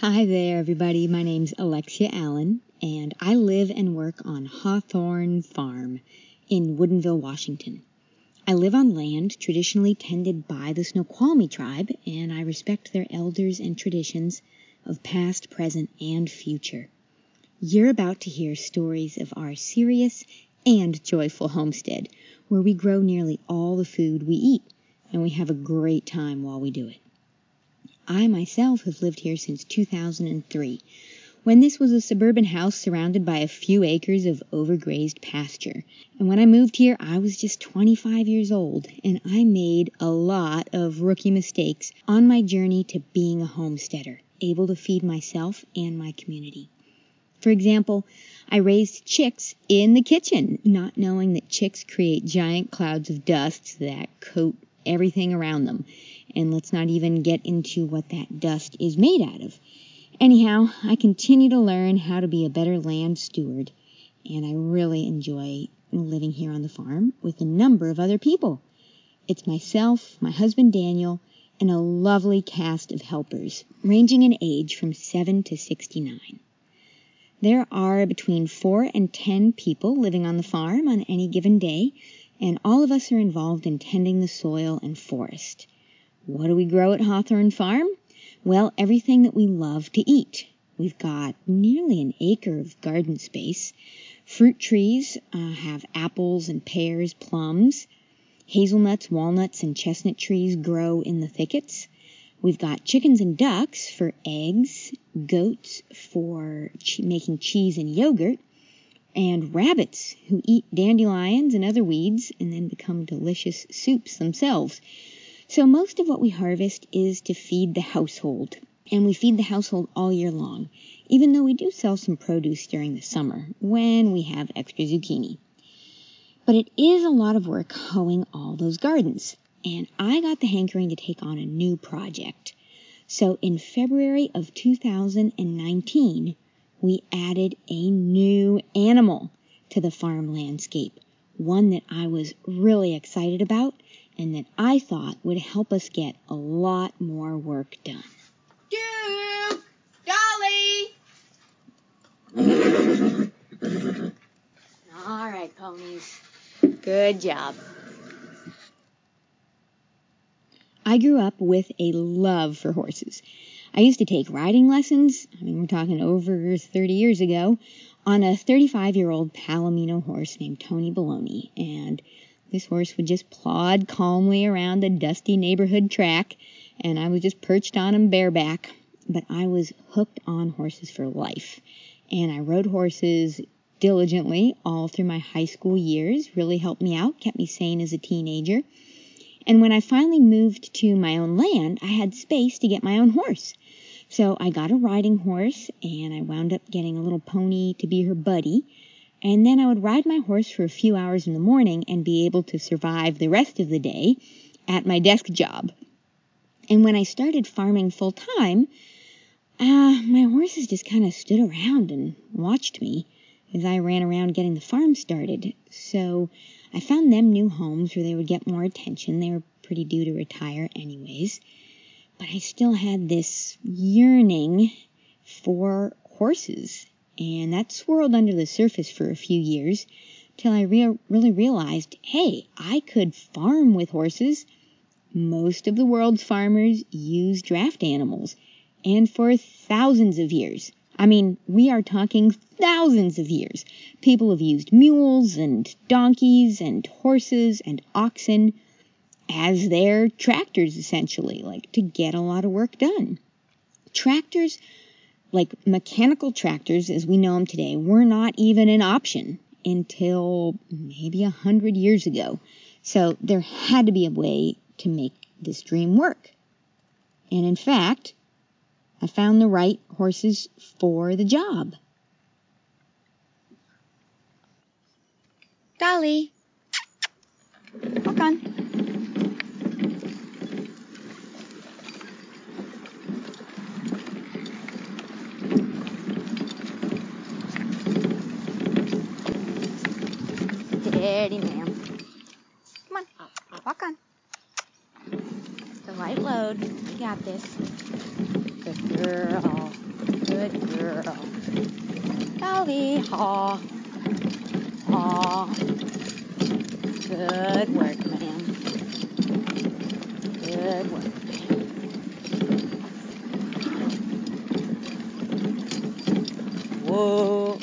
Hi there, everybody. My name's Alexia Allen, and I live and work on Hawthorne Farm in Woodinville, Washington. I live on land traditionally tended by the Snoqualmie tribe, and I respect their elders and traditions of past, present, and future. You're about to hear stories of our serious and joyful homestead, where we grow nearly all the food we eat, and we have a great time while we do it. I myself have lived here since 2003, when this was a suburban house surrounded by a few acres of overgrazed pasture. And when I moved here, I was just 25 years old, and I made a lot of rookie mistakes on my journey to being a homesteader, able to feed myself and my community. For example, I raised chicks in the kitchen, not knowing that chicks create giant clouds of dust that coat everything around them. And let's not even get into what that dust is made out of. Anyhow, I continue to learn how to be a better land steward, and I really enjoy living here on the farm with a number of other people. It's myself, my husband Daniel, and a lovely cast of helpers, ranging in age from 7 to 69. There are between 4 and 10 people living on the farm on any given day, and all of us are involved in tending the soil and forest. What do we grow at Hawthorne Farm? Well, everything that we love to eat. We've got nearly an acre of garden space. Fruit trees uh, have apples and pears, plums. Hazelnuts, walnuts, and chestnut trees grow in the thickets. We've got chickens and ducks for eggs, goats for che- making cheese and yogurt, and rabbits who eat dandelions and other weeds and then become delicious soups themselves. So most of what we harvest is to feed the household, and we feed the household all year long, even though we do sell some produce during the summer when we have extra zucchini. But it is a lot of work hoeing all those gardens, and I got the hankering to take on a new project. So in February of 2019, we added a new animal to the farm landscape, one that I was really excited about and that I thought would help us get a lot more work done. Duke! Dolly! All right, ponies. Good job. I grew up with a love for horses. I used to take riding lessons, I mean, we're talking over 30 years ago, on a 35 year old Palomino horse named Tony Baloney. And this horse would just plod calmly around the dusty neighborhood track, and I was just perched on him bareback. But I was hooked on horses for life. And I rode horses diligently all through my high school years, really helped me out, kept me sane as a teenager. And when I finally moved to my own land, I had space to get my own horse. So I got a riding horse and I wound up getting a little pony to be her buddy. And then I would ride my horse for a few hours in the morning and be able to survive the rest of the day at my desk job. And when I started farming full time, uh, my horses just kind of stood around and watched me as I ran around getting the farm started. So I found them new homes where they would get more attention. They were pretty due to retire anyways. But I still had this yearning for horses. And that swirled under the surface for a few years till I rea- really realized, hey, I could farm with horses. Most of the world's farmers use draft animals. And for thousands of years. I mean, we are talking thousands of years. People have used mules and donkeys and horses and oxen as their tractors, essentially, like to get a lot of work done. Tractors, like mechanical tractors as we know them today, were not even an option until maybe a hundred years ago. So there had to be a way to make this dream work. And in fact, I found the right horses for the job. Dolly! Walk on. Steady, ma'am. Come on. Walk on. The light load. You got this. Good girl. Good girl. Dolly, haw. Haw. Good work, ma'am. Good work. Whoa.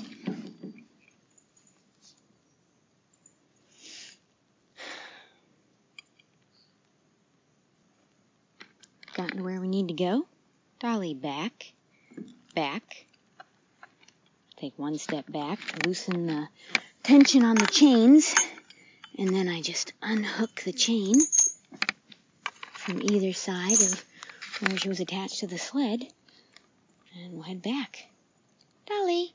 Gotten to where we need to go? Dolly, back. Back. Take one step back, loosen the tension on the chains, and then I just unhook the chain from either side of where she was attached to the sled, and we'll head back. Dolly.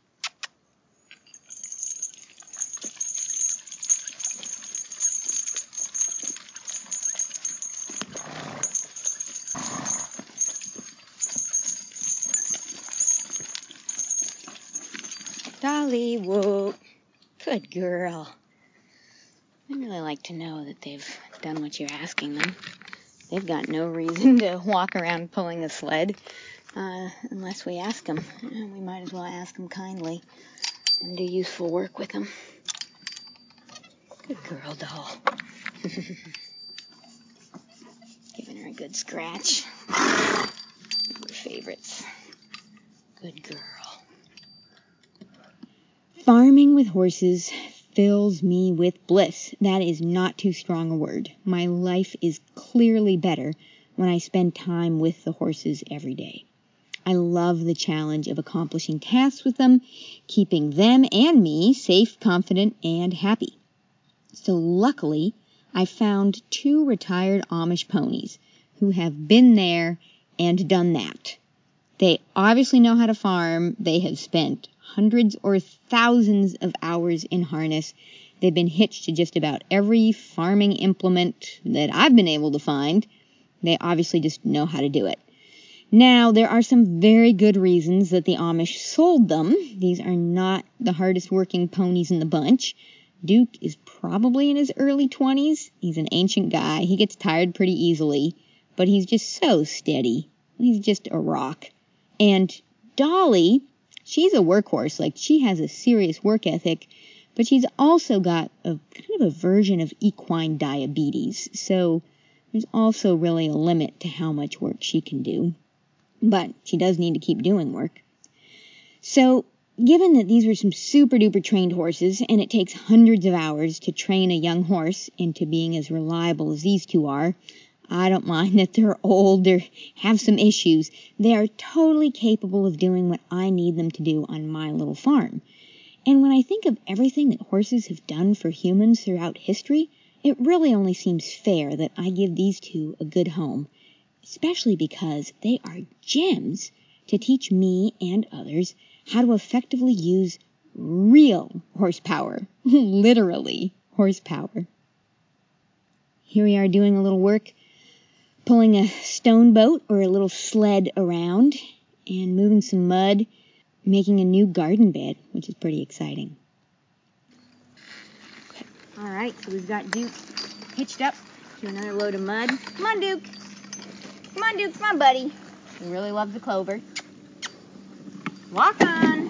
Dolly, whoa. Good girl. I'd really like to know that they've done what you're asking them. They've got no reason to walk around pulling a sled uh, unless we ask them. We might as well ask them kindly and do useful work with them. Good girl, doll. Giving her a good scratch. Favorites. Good girl. Farming with horses fills me with bliss. That is not too strong a word. My life is clearly better when I spend time with the horses every day. I love the challenge of accomplishing tasks with them, keeping them and me safe, confident, and happy. So luckily, I found two retired Amish ponies who have been there and done that. They obviously know how to farm. They have spent hundreds or thousands of hours in harness. They've been hitched to just about every farming implement that I've been able to find. They obviously just know how to do it. Now, there are some very good reasons that the Amish sold them. These are not the hardest working ponies in the bunch. Duke is probably in his early 20s. He's an ancient guy. He gets tired pretty easily, but he's just so steady. He's just a rock. And Dolly, she's a workhorse. Like, she has a serious work ethic, but she's also got a kind of a version of equine diabetes. So there's also really a limit to how much work she can do. But she does need to keep doing work. So, given that these were some super duper trained horses, and it takes hundreds of hours to train a young horse into being as reliable as these two are, I don't mind that they're old or have some issues. They are totally capable of doing what I need them to do on my little farm. And when I think of everything that horses have done for humans throughout history, it really only seems fair that I give these two a good home, especially because they are gems to teach me and others how to effectively use real horsepower, literally horsepower. Here we are doing a little work pulling a stone boat or a little sled around and moving some mud, making a new garden bed, which is pretty exciting. All right, so we've got Duke hitched up to another load of mud. Come on, Duke. Come on, Duke. Come on, buddy. He really loves the clover. Walk on.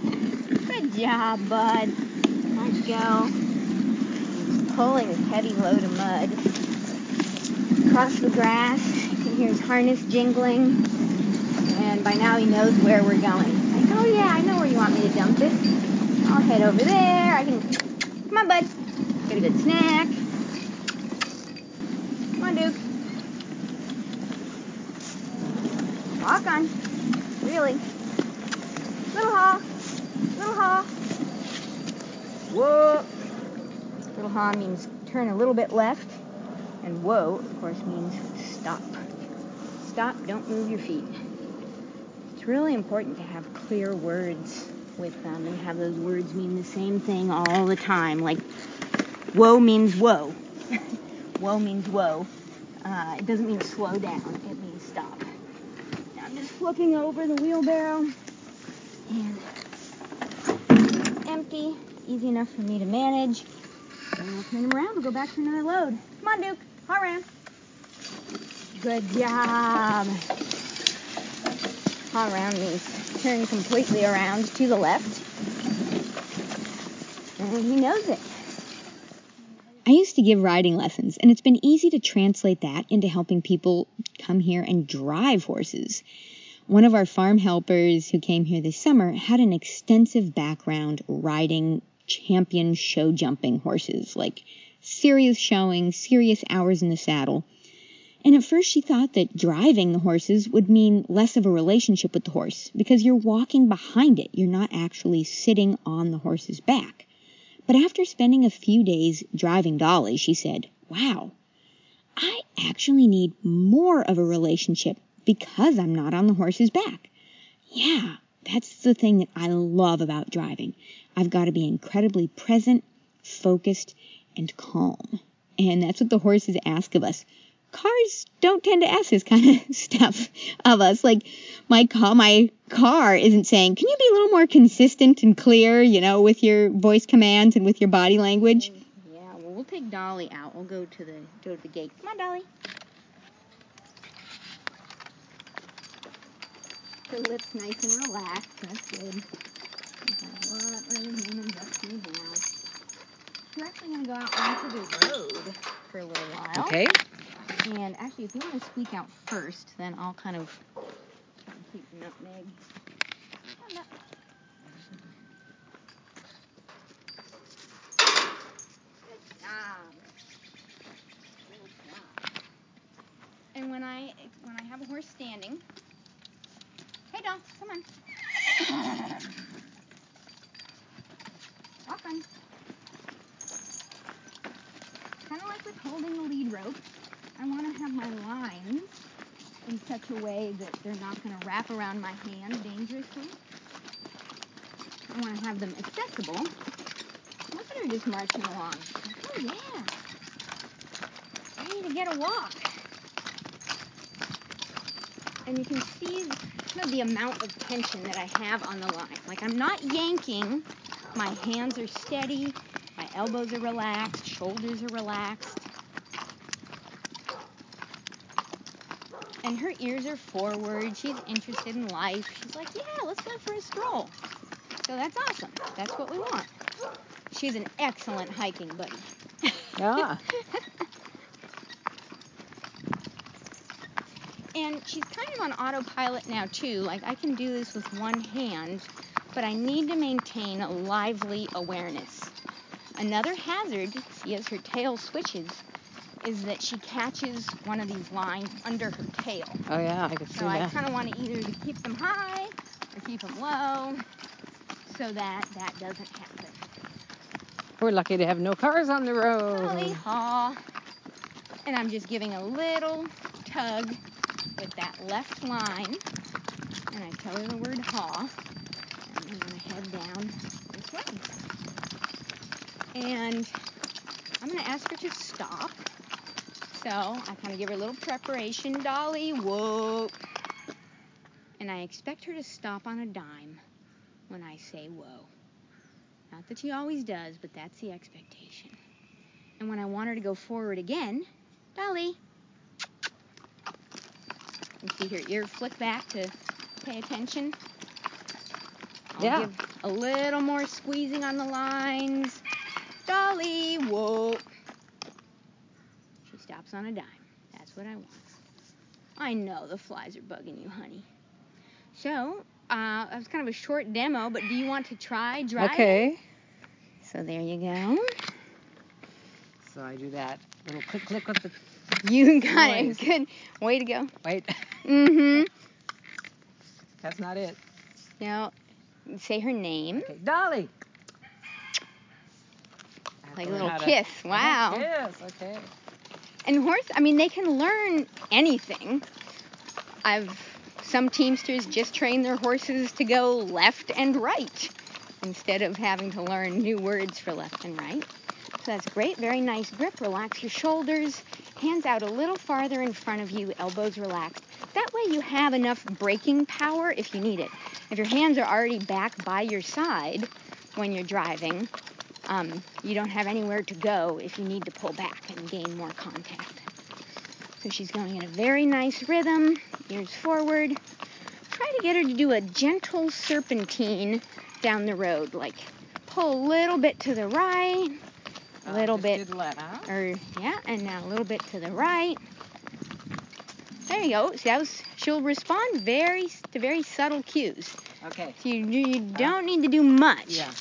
Good job, bud. Let's go. He's pulling this heavy load of mud across the grass. You can hear his harness jingling. And by now he knows where we're going. Like, oh yeah, I know where you want me to dump it. I'll head over there. I can. Come on, bud. Get a good snack. Come on, Duke. Walk on. Really. Little haw. Little haw. Whoa. Little haw means turn a little bit left. And whoa, of course, means stop. Stop, don't move your feet. It's really important to have clear words with them and have those words mean the same thing all the time. Like, whoa means whoa. whoa means whoa. Uh, it doesn't mean slow down, it means stop. Now I'm just flipping over the wheelbarrow and empty. Easy enough for me to manage. And we'll turn him around. We'll go back for another load. Come on, Duke. Haw around. Good job. Haw around me, turn completely around to the left. And he knows it. I used to give riding lessons, and it's been easy to translate that into helping people come here and drive horses. One of our farm helpers who came here this summer had an extensive background riding champion show jumping horses, like serious showing, serious hours in the saddle. And at first she thought that driving the horses would mean less of a relationship with the horse because you're walking behind it. You're not actually sitting on the horse's back. But after spending a few days driving Dolly, she said, Wow, I actually need more of a relationship because I'm not on the horse's back. Yeah, that's the thing that I love about driving. I've got to be incredibly present, focused, and calm. And that's what the horses ask of us. Cars don't tend to ask this kind of stuff of us. Like my car, my car isn't saying, "Can you be a little more consistent and clear?" You know, with your voice commands and with your body language. Mm, yeah, well, we'll take Dolly out. We'll go to the go to the gate. Come on, Dolly. Her lips nice and relaxed. That's good. What are the humans up to now? We're actually going to go out onto the road for a little while. Okay. And actually, if you want to squeak out first, then I'll kind of keep nutmeg. And when I when I have a horse standing, hey Dom, come on. Walk on. Kind of like with holding the lead rope, I want to have my lines in such a way that they're not going to wrap around my hand dangerously. I want to have them accessible. Look at her just marching along. Oh yeah. Ready to get a walk. And you can see kind of the amount of tension that I have on the line. Like I'm not yanking. My hands are steady. My elbows are relaxed. Shoulders are relaxed. And her ears are forward. She's interested in life. She's like, yeah, let's go for a stroll. So that's awesome. That's what we want. She's an excellent hiking buddy. Yeah. And she's kind of on autopilot now too. Like I can do this with one hand, but I need to maintain a lively awareness. Another hazard, see as her tail switches, is that she catches one of these lines under her tail. Oh yeah, I can see So I kind of want to either keep them high or keep them low, so that that doesn't happen. We're lucky to have no cars on the road. Holly haw. And I'm just giving a little tug with that left line. And I tell her the word haw. And I'm going to head down this way. And I'm going to ask her to stop. So I kind of give her a little preparation. Dolly, whoa. And I expect her to stop on a dime when I say whoa. Not that she always does, but that's the expectation. And when I want her to go forward again, Dolly. You see her ear flick back to pay attention. I'll Yeah. give a little more squeezing on the lines. Dolly, whoa. On a dime. That's what I want. I know the flies are bugging you, honey. So, uh, that was kind of a short demo, but do you want to try driving? Okay. So there you go. So I do that little click click with the You got it. Noise. Good. Way to go. wait. Mm-hmm. That's not it. Now, say her name. Okay, Dolly. Like a little to- kiss. Oh, Wow. Kiss. Okay. And horse, I mean, they can learn anything. I've some teamsters just train their horses to go left and right instead of having to learn new words for left and right. So that's great. Very nice grip. Relax your shoulders. Hands out a little farther in front of you. Elbows relaxed. That way you have enough braking power if you need it. If your hands are already back by your side when you're driving, um, you don't have anywhere to go if you need to pull back and gain more contact. So she's going in a very nice rhythm, ears forward. Try to get her to do a gentle serpentine down the road, like pull a little bit to the right, a little Uh, bit, or yeah, and now a little bit to the right. There you go. See, that was, she'll respond very to very subtle cues. Okay. So you, you don't need to do much. Yeah.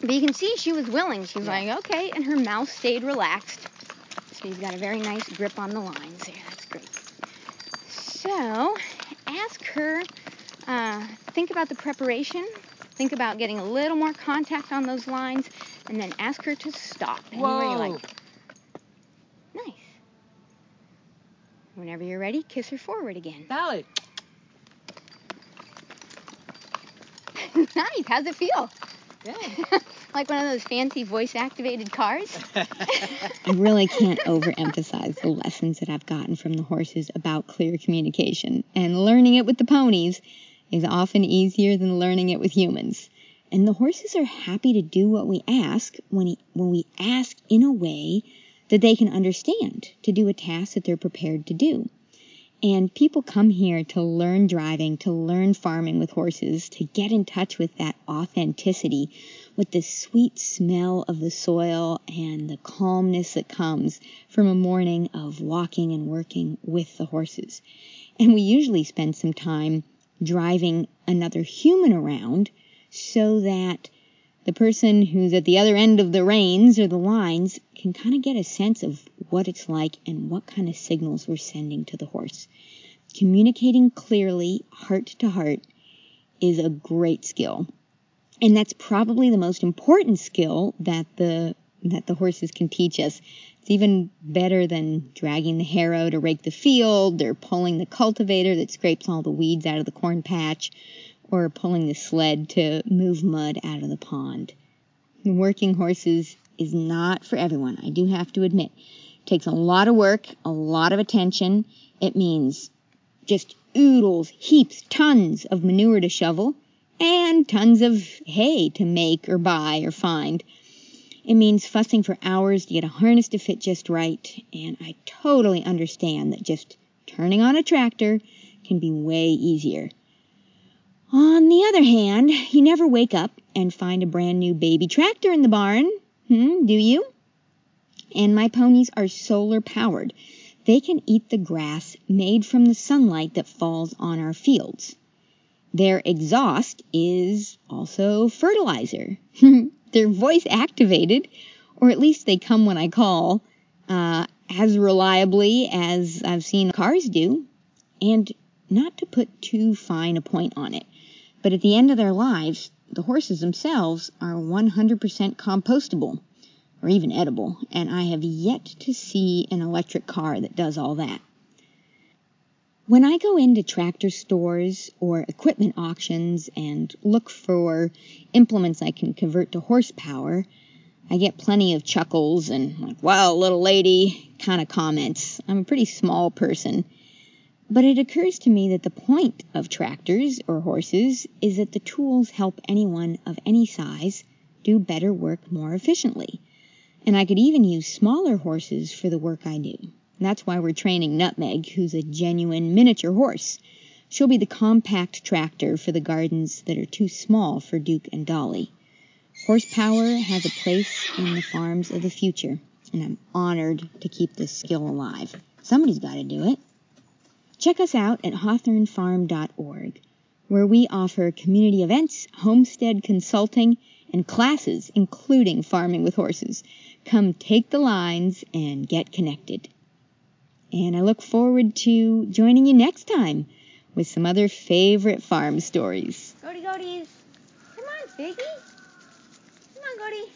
But you can see she was willing. She was Yeah. like, okay, and her mouth stayed relaxed. So you've got a very nice grip on the lines there. That's great. So ask her, uh, think about the preparation. Think about getting a little more contact on those lines, and then ask her to stop. Anywhere you Whoa. like. Nice. Whenever you're ready, kiss her forward again. Sally. nice. How's it feel? Good. like one of those fancy voice activated cars? I really can't overemphasize the lessons that I've gotten from the horses about clear communication. And learning it with the ponies is often easier than learning it with humans. And the horses are happy to do what we ask when, he, when we ask in a way that they can understand, to do a task that they're prepared to do. And people come here to learn driving, to learn farming with horses, to get in touch with that authenticity, with the sweet smell of the soil and the calmness that comes from a morning of walking and working with the horses. And we usually spend some time driving another human around so that the person who's at the other end of the reins or the lines can kind of get a sense of what it's like and what kind of signals we're sending to the horse. Communicating clearly, heart to heart, is a great skill. And that's probably the most important skill that the that the horses can teach us. It's even better than dragging the harrow to rake the field or pulling the cultivator that scrapes all the weeds out of the corn patch or pulling the sled to move mud out of the pond. Working horses is not for everyone, I do have to admit. It takes a lot of work, a lot of attention. It means just oodles, heaps, tons of manure to shovel, and tons of hay to make or buy or find. It means fussing for hours to get a harness to fit just right, and I totally understand that just turning on a tractor can be way easier. On the other hand, you never wake up and find a brand new baby tractor in the barn, hmm, do you? And my ponies are solar powered. They can eat the grass made from the sunlight that falls on our fields. Their exhaust is also fertilizer. They're voice activated, or at least they come when I call, uh, as reliably as I've seen cars do. And not to put too fine a point on it, but at the end of their lives, the horses themselves are 100% compostable or even edible, and I have yet to see an electric car that does all that. When I go into tractor stores or equipment auctions and look for implements I can convert to horsepower, I get plenty of chuckles and like, wow, little lady kind of comments. I'm a pretty small person. But it occurs to me that the point of tractors or horses is that the tools help anyone of any size do better work more efficiently. And I could even use smaller horses for the work I do. That's why we're training Nutmeg, who's a genuine miniature horse. She'll be the compact tractor for the gardens that are too small for Duke and Dolly. Horsepower has a place in the farms of the future, and I'm honored to keep this skill alive. Somebody's got to do it. Check us out at hawthornefarm.org, where we offer community events, homestead consulting, and classes, including farming with horses. Come take the lines and get connected. And I look forward to joining you next time with some other favorite farm stories. Goaty goaties. Come on, Figgy. Come on, Goaty.